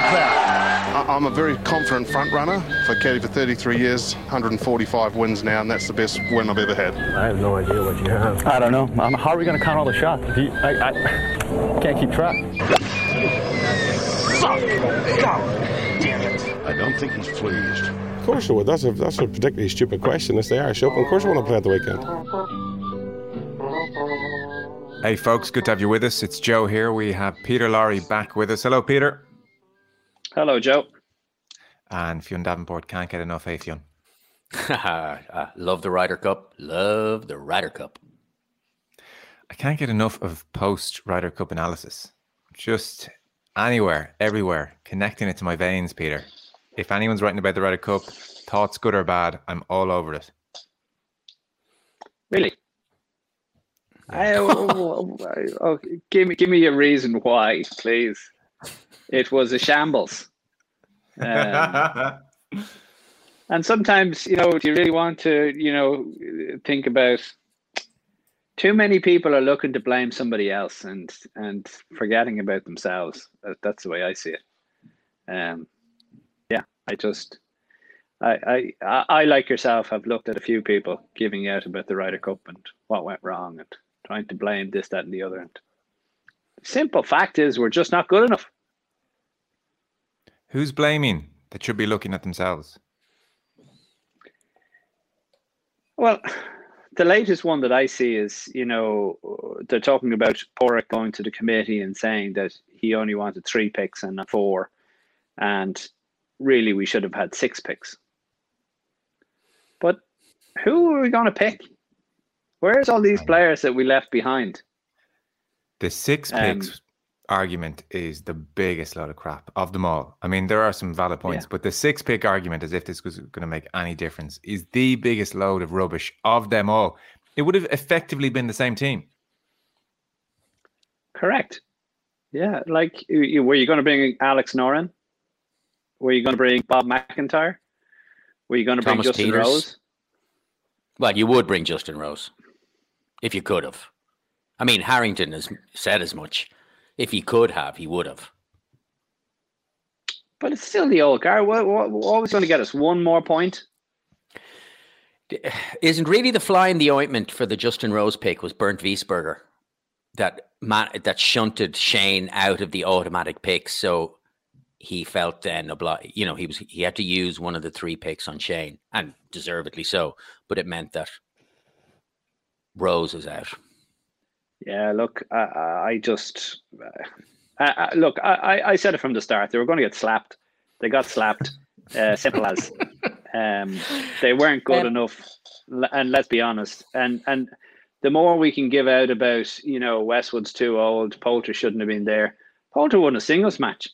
like that? I'm a very confident front runner. I've caddied for 33 years, 145 wins now, and that's the best win I've ever had. I have no idea what you have. I don't know. Um, how are we going to count all the shots? If you, I, I can't keep track. Fuck! God damn it! I don't think he's pleased. Of course I would. That's a that's a particularly stupid question. It's the Irish Open. Of course I want to play at the weekend. Hey, folks, good to have you with us. It's Joe here. We have Peter Lawrie back with us. Hello, Peter. Hello, Joe. And Fionn Davenport can't get enough, eh, Fionn? uh, love the Ryder Cup. Love the Ryder Cup. I can't get enough of post Ryder Cup analysis. Just anywhere, everywhere, connecting it to my veins, Peter. If anyone's writing about the Ryder Cup, thoughts good or bad, I'm all over it. Really? I, oh, oh, oh, give me give me a reason why, please. It was a shambles. Um, and sometimes, you know, you really want to, you know, think about too many people are looking to blame somebody else and and forgetting about themselves. That's the way I see it. Um, yeah, I just, I, I, I like yourself have looked at a few people giving out about the Ryder Cup and what went wrong and trying to blame this, that, and the other. And simple fact is, we're just not good enough. Who's blaming that should be looking at themselves? Well, the latest one that I see is, you know, they're talking about Pádraig going to the committee and saying that he only wanted three picks and not four. And really, we should have had six picks. But who are we going to pick? Where's all these players that we left behind? The six picks um, argument is the biggest load of crap of them all. I mean, there are some valid points, yeah. but the six pick argument, as if this was going to make any difference, is the biggest load of rubbish of them all. It would have effectively been the same team. Correct. Yeah. Like, were you going to bring Alex Noren? Were you going to bring Bob McIntyre? Were you going to bring Justin Peters? Rose? Well, you would bring Justin Rose if you could have. I mean, Harrington has said as much if he could have, he would have. But it's still the old guy. What, what, what was going to get us? One more point? Isn't really the fly in the ointment for the Justin Rose pick was Bernd Wiesberger that man, that shunted Shane out of the automatic picks. So he felt then obliged, you know, he was he had to use one of the three picks on Shane, and deservedly so. But it meant that Rose was out. Yeah, look, I, I just uh, I, look. I, I said it from the start. They were going to get slapped. They got slapped. Uh, simple as. Um, they weren't good um, enough, and let's be honest. And and the more we can give out about, you know, Westwood's too old. Poulter shouldn't have been there. Poulter won a singles match.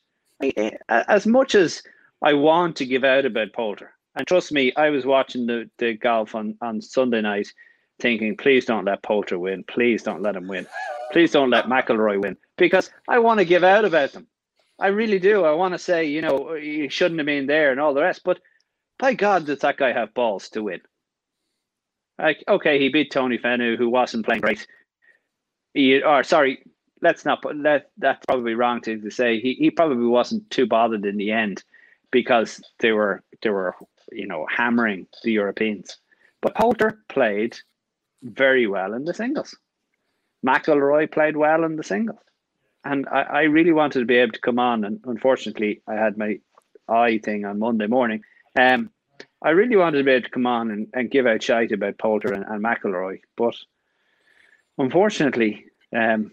As much as I want to give out about Poulter, and trust me, I was watching the, the golf on, on Sunday night thinking, please don't let Poulter win. Please don't let him win. Please don't let McIlroy win because I want to give out about them. I really do. I want to say, you know, he shouldn't have been there and all the rest. But by God, does that guy have balls to win? Like, okay, he beat Tony Finau, who wasn't playing great. He, or sorry, let's not put that. That's probably wrong to, to say. He he probably wasn't too bothered in the end because they were they were you know hammering the Europeans. But Poulter played very well in the singles. McIlroy played well in the singles. And I, I really wanted to be able to come on, and unfortunately, I had my eye thing on Monday morning. Um, I really wanted to be able to come on and, and give out shite about Poulter and, and McIlroy, but unfortunately, um,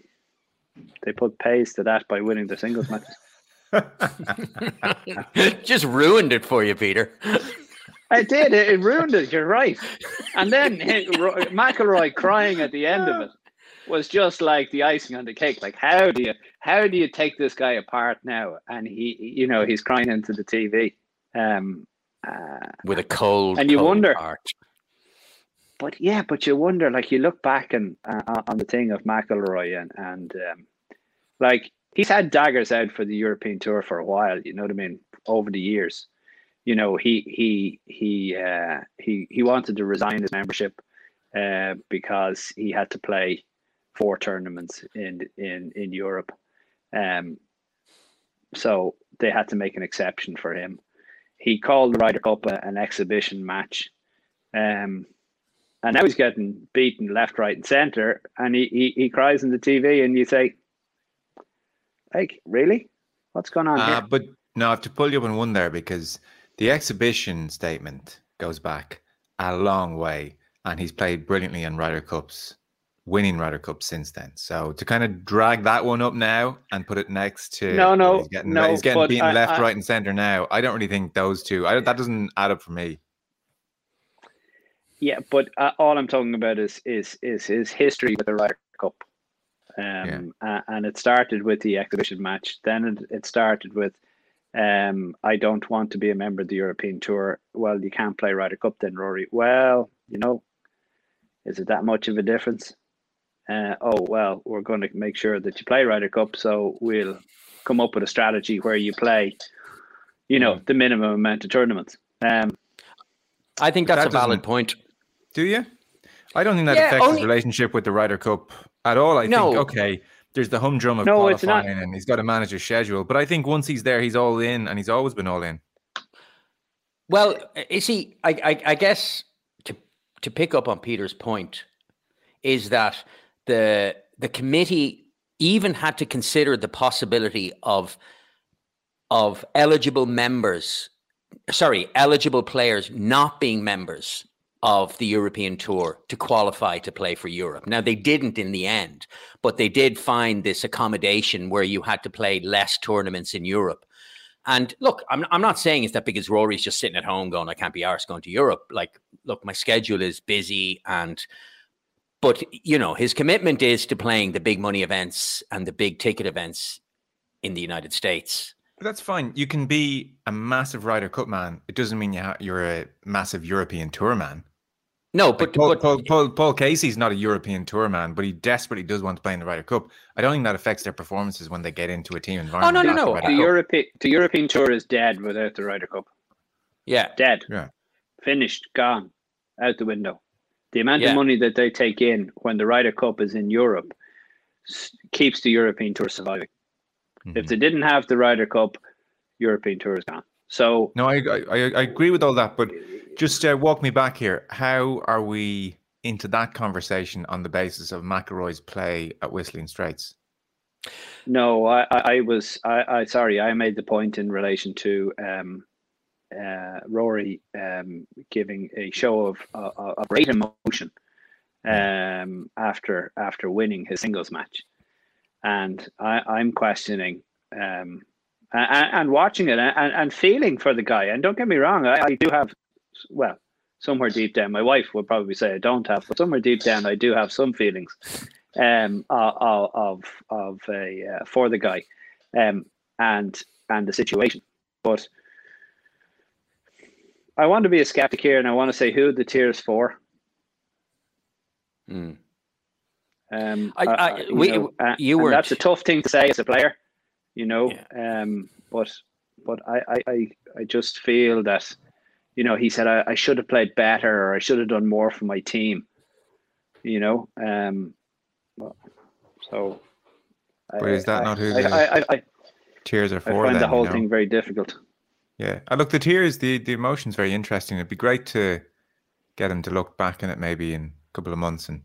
they put pace to that by winning the singles matches. Just ruined it for you, Peter. It did. It, it ruined it. You're right. And then McIlroy crying at the end of it was just like the icing on the cake. Like, how do you how do you take this guy apart now? And he, you know, he's crying into the TV. Um, uh, with a cold, and you cold wonder. Heart. But yeah, but you wonder, like, you look back and uh, on the thing of McIlroy and and um, like he's had daggers out for the European Tour for a while. You know what I mean? Over the years, you know, he he he uh, he he wanted to resign his membership uh, because he had to play four tournaments in in in Europe. Um, so they had to make an exception for him. He called the Ryder Cup a, an exhibition match. Um, and now he's getting beaten left, right, and centre. And he, he, he cries in the TV, and you say, like, really? What's going on Uh, here? but no, I have to pull you up on one there because the exhibition statement goes back a long way, and he's played brilliantly in Ryder Cups, winning Ryder Cups since then. So to kind of drag that one up now and put it next to No, no, he's getting, no, he's getting beaten I- left, I- right, and centre now. I don't really think those two. I, that doesn't add up for me. Yeah, but uh, all I'm talking about is is is his history with the Ryder Cup, um, a- and it started with the exhibition match. Then it, it started with, um, I don't want to be a member of the European Tour. Well, you can't play Ryder Cup then, Rory. Well, you know, is it that much of a difference? Uh, oh well, we're going to make sure that you play Ryder Cup, so we'll come up with a strategy where you play, you know, the minimum amount of tournaments. Um, I think that's that a valid point. Do you? I don't think that Yeah, affects only- his relationship with the Ryder Cup at all. I No. think okay, there's the humdrum of No, it's not. qualifying, and he's got to manage his schedule. But I think once he's there, he's all in, and he's always been all in. Well, you see, I, I, I guess to to pick up on Peter's point is that the the committee even had to consider the possibility of of eligible members, sorry, eligible players not being members of the European Tour to qualify to play for Europe. Now they didn't in the end, but they did find this accommodation where you had to play less tournaments in Europe. And look, I'm I'm not saying it's that because Rory's just sitting at home going, I can't be arsed going to Europe. Like, look, my schedule is busy and but you know, his commitment is to playing the big money events and the big ticket events in the United States. But that's fine. You can be a massive Ryder Cup man. It doesn't mean you're a massive European Tour man. No, Like but, Paul, but Paul, Paul, Paul Casey's not a European Tour man, but he desperately does want to play in the Ryder Cup. I don't think that affects their performances when they get into a team environment. Oh no, no, no. Ryder the Cup. European the European Tour is dead without the Ryder Cup. yeah, Dead. Yeah. Finished. Gone. Out the window. The amount Yeah. of money that they take in when the Ryder Cup is in Europe keeps the European Tour surviving. Mhm. If they didn't have the Ryder Cup, European Tour is gone. So No, I, I I I agree with all that, but just uh, walk me back here. How are we into that conversation on the basis of McIlroy's play at Whistling Straits? no, I, I, was I, I sorry, I made the point in relation to um, uh, Rory um, giving a show of uh, of great emotion um, after after winning his singles match, and I, I'm questioning um, and, and watching it and, and feeling for the guy. And don't get me wrong, I, I do have well somewhere deep down. My wife would probably say I don't have, but somewhere deep down I do have some feelings um, of of of a uh, for the guy, um, and and the situation, but. I want to be a skeptic here, and I want to say who the tears for. Mm. Um, I- uh, I- uh, you we- know, uh, you weren't- That's a tough thing to say as a player, you know. Yeah. Um, but but I, I, I, I just feel that, you know, he said I, I should have played better or I should have done more for my team. You know. Um, so. But is that I, not who I, the I, I, I Tears are for? I find then, the whole you know? thing very difficult. Yeah. I look the tears, the the emotion's very interesting. It'd be great to get him to look back in it maybe in a couple of months and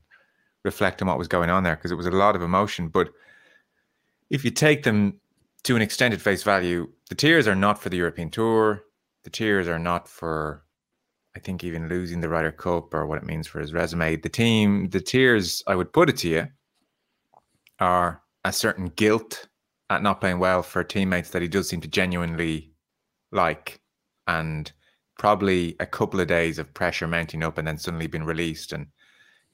reflect on what was going on there because it was a lot of emotion. But if you take them to an extent at face value, the tears are not for the European Tour. The tears are not for, I think, even losing the Ryder Cup or what it means for his resume. The team, the tears, I would put it to you, are a certain guilt at not playing well for teammates that he does seem to genuinely like, and probably a couple of days of pressure mounting up and then suddenly being released. And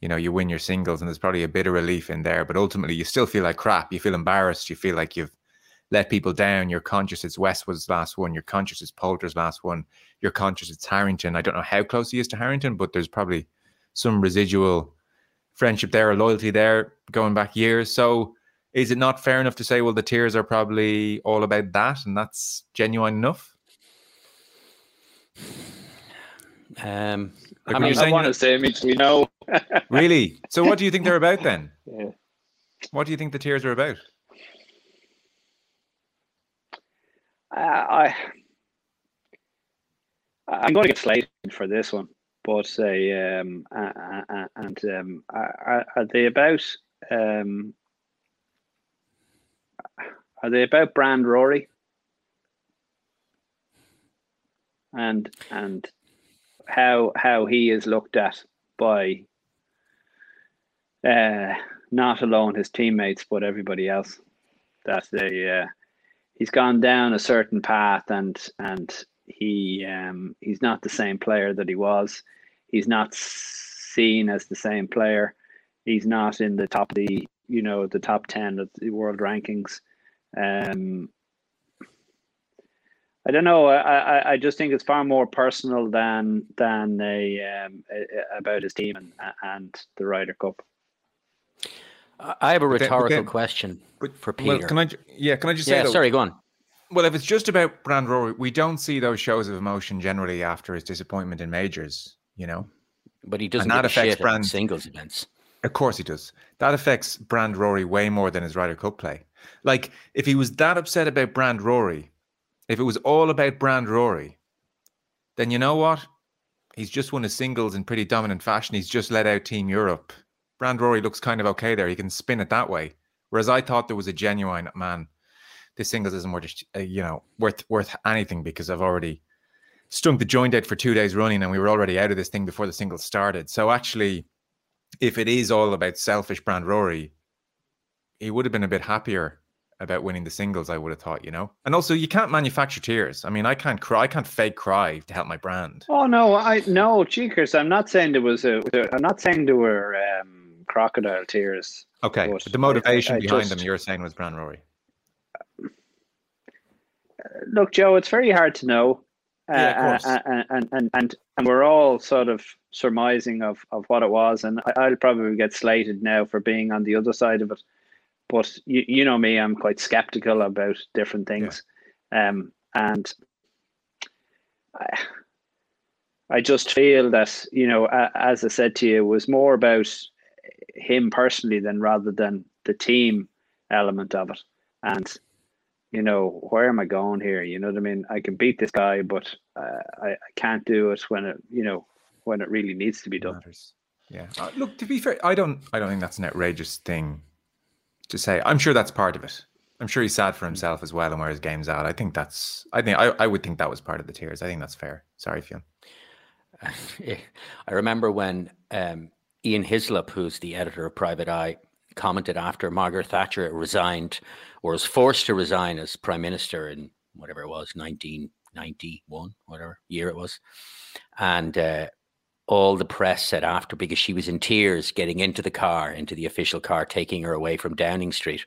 you know you win your singles and there's probably a bit of relief in there but ultimately you still feel like crap. You feel embarrassed. You feel like you've let people down you're conscious it's westwood's last one you're conscious it's poulter's last one you're conscious it's harrington i don't know how close he is to harrington but there's probably some residual friendship there or loyalty there going back years so is it not fair enough to say well the tears are probably all about that and that's genuine enough Um, Like, I mean, you saying want to say, Mitch, we know. Really? So what do you think they're about then? Yeah. What do you think the tears are about? I I'm going to get slated for this one, but uh, um, uh, uh, and um, are, are they about um, are they about brand Rory? And and how how he is looked at by uh, not alone his teammates but everybody else. That they uh, he's gone down a certain path and and he um, he's not the same player that he was. He's not seen as the same player. He's not in the top of the you know the top ten of the world rankings. Um, I don't know. I, I, I just think it's far more personal than than a, um, a, about his team and and the Ryder Cup. I have a then- but rhetorical then- question But for well, Peter. can I? Yeah, can I just say? yeah, sorry, go on. Well, if it's just about Brand Rory, we don't see those shows of emotion generally after his disappointment in majors. You know, But he doesn't that affects brand- singles events. of course he does. That affects Brand Rory way more than his Ryder Cup play. Like, if he was that upset about Brand Rory, if it was all about Brand Rory, then you know what? He's just won his singles in pretty dominant fashion. He's just let out Team Europe. Brand Rory looks kind of okay there. He can spin it that way. Whereas I thought there was a genuine man. This singles isn't worth, uh, you know, worth worth anything because I've already stunk the joint out for two days running, and we were already out of this thing before the singles started. So actually, if it is all about selfish Brand Rory, he would have been a bit happier about winning the singles. I would have thought, you know. And also, you can't manufacture tears. I mean, I can't cry. I can't fake cry to help my brand. Oh no, I no cheekers. I'm not saying there was a. I'm not saying there were um, crocodile tears. Okay, But the motivation I- I behind just- them, you're saying, was Brand Rory. Look, Joe, it's very hard to know. Uh, Yeah, course. and, and, and, and, and we're all sort of surmising of, of what it was. And I- I'll probably get slated now for being on the other side of it. But you, you know me, I'm quite skeptical about different things. Um, and I, I just feel that, you know, as I said to you, it was more about him personally then rather than the team element of it. And you know, where am I going here? You know what I mean? I can beat this guy, but uh, I, I can't do it when it, you know, when it really needs to be done. matters. Yeah. Uh, look, to be fair, I don't. I don't think that's an outrageous thing to say. I'm sure that's part of it. I'm sure he's sad for himself as well and where his game's at. I think that's. I think I, I would think that was part of the tears. I think that's fair. Sorry, Fionn. I remember when um, Ian Hislop, who's the editor of Private Eye, commented after Margaret Thatcher resigned or was forced to resign as prime minister in whatever it was, 1991, whatever year it was. And uh, all the press said after, because she was in tears getting into the car, into the official car, taking her away from Downing Street.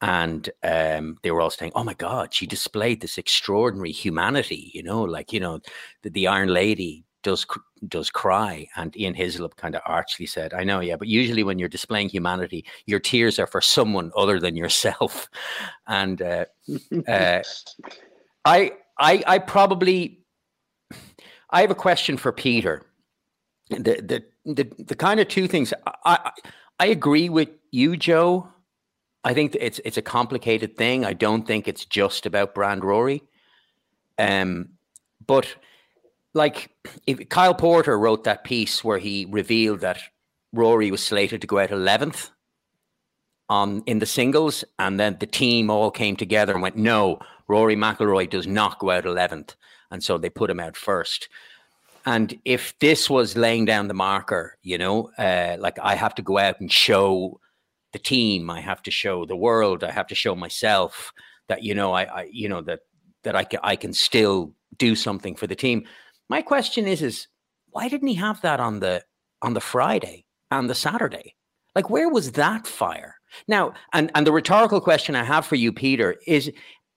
And um, they were all saying, "Oh my God, she displayed this extraordinary humanity." You know, like you know, the, the Iron Lady does does cry, and Ian Hislop kind of archly said, "I know, yeah, but usually when you're displaying humanity, your tears are for someone other than yourself." And uh, uh, I, I, I probably, I have a question for Peter. The the the, the kind of two things I, I agree with you, Joe. I think it's it's a complicated thing. I don't think it's just about Brand Rory. Um, but like if Kyle Porter wrote that piece where he revealed that Rory was slated to go out eleventh on in the singles, and then the team all came together and went, "No, Rory McIlroy does not go out eleventh," and so they put him out first. And if this was laying down the marker, you know, uh, like I have to go out and show the team, I have to show the world, I have to show myself that you know, I, I you know that that I can I can still do something for the team. My question is, is why didn't he have that on the on the Friday and the Saturday? Like, where was that fire? Now, and and the rhetorical question I have for you, Peter, is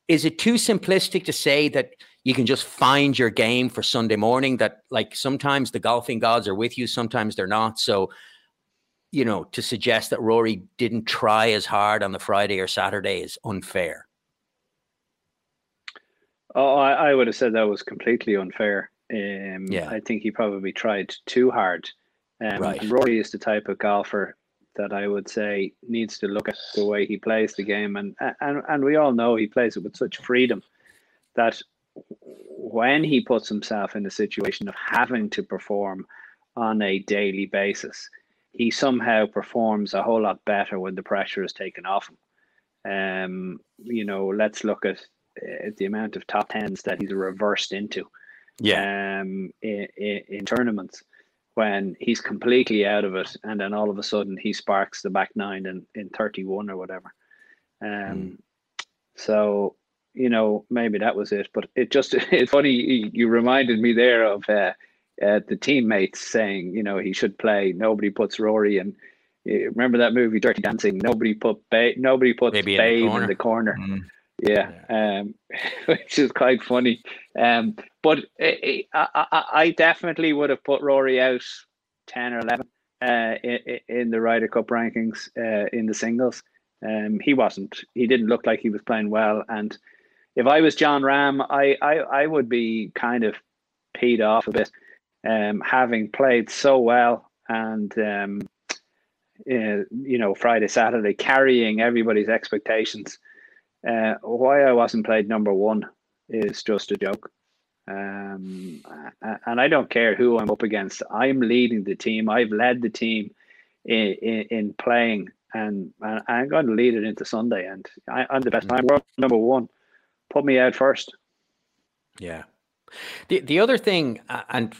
is it too simplistic to say that you can just find your game for Sunday morning? That like sometimes the golfing gods are with you, sometimes they're not. So, you know, to suggest that Rory didn't try as hard on the Friday or Saturday is unfair. Oh, I, I would have said that was completely unfair. Um, Yeah. I think he probably tried too hard. Um, Right. Rory is the type of golfer that I would say needs to look at the way he plays the game, and and and we all know he plays it with such freedom that when he puts himself in a situation of having to perform on a daily basis, he somehow performs a whole lot better when the pressure is taken off him. Um, you know, let's look at, uh, the amount of top tens that he's reversed into. Yeah. Um, in, in, in tournaments when he's completely out of it, and then all of a sudden he sparks the back nine in, in 31 or whatever. Um, Mm. So, you know, maybe that was it. But it just, it's funny, you, reminded me there of uh, uh, the teammates saying, you know, he should play. Nobody puts Rory and remember that movie Dirty Dancing? Nobody put ba- nobody puts Babe, in the in, corner. the corner. Mm. Yeah, um, which is quite funny. Um, but I, I, I I definitely would have put Rory out ten or eleven uh, in, in the Ryder Cup rankings uh, in the singles. Um, he wasn't. He didn't look like he was playing well. And if I was Jon Rahm, I I, I would be kind of peed off a bit, um, having played so well and um, uh, you know Friday Saturday carrying everybody's expectations. Uh, why I wasn't played number one is just a joke. Um, and I don't care who I'm up against. I'm leading the team. I've led the team in, in, in playing, and, and I'm going to lead it into Sunday. And I, I'm the best. I'm world number one. Put me out first. Yeah. The the other thing, and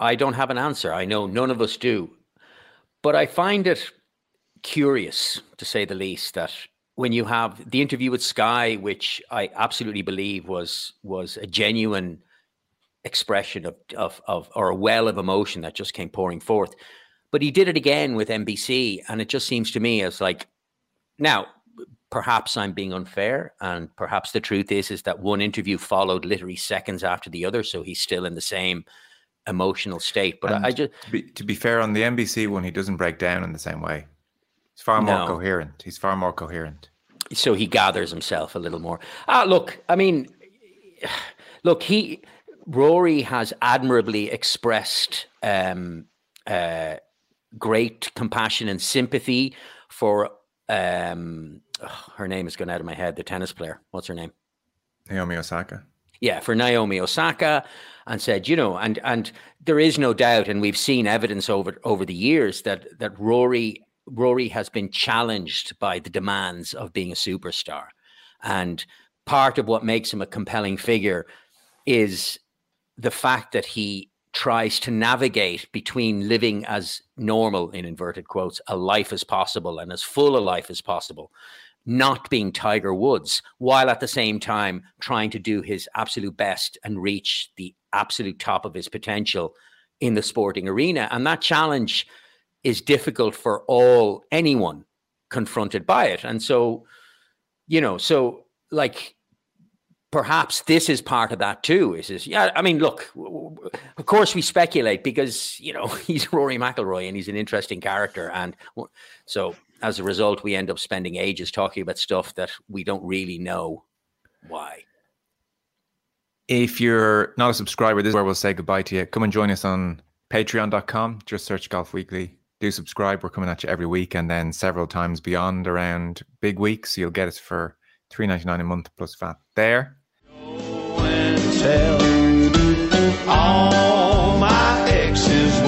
I don't have an answer. I know none of us do, but I find it curious, to say the least, that when you have the interview with Sky, which I absolutely believe was was a genuine expression of of of or a well of emotion that just came pouring forth, but he did it again with NBC, and it just seems to me as like now perhaps I'm being unfair, and perhaps the truth is is that one interview followed literally seconds after the other, so he's still in the same emotional state. But I, I just to be, to be fair, on the NBC one, he doesn't break down in the same way. He's far more No. coherent. He's far more coherent. so he gathers himself a little more. Ah, look, I mean, look, he Rory has admirably expressed um, uh, great compassion and sympathy for. Um, ugh, her name is going out of my head. The tennis player. What's her name? Naomi Osaka. yeah, for Naomi Osaka, and said, you know, and and there is no doubt, and we've seen evidence over over the years that that Rory Rory has been challenged by the demands of being a superstar, and part of what makes him a compelling figure is the fact that he tries to navigate between living as normal in inverted quotes a life as possible and as full a life as possible not being Tiger Woods, while at the same time trying to do his absolute best and reach the absolute top of his potential in the sporting arena. And that challenge is difficult for all anyone confronted by it. And so, you know, so like perhaps this is part of that too. Is is yeah? I mean, look, of course we speculate because you know he's Rory McIlroy and he's an interesting character, and so as a result, we end up spending ages talking about stuff that we don't really know why. If you're not a subscriber, this is where we'll say goodbye to you. Come and join us on patreon.com. Just search Golf Weekly. Do subscribe. We're coming at you every week and then several times beyond around big weeks. You'll get us for three ninety nine a month plus VAT there. all my exes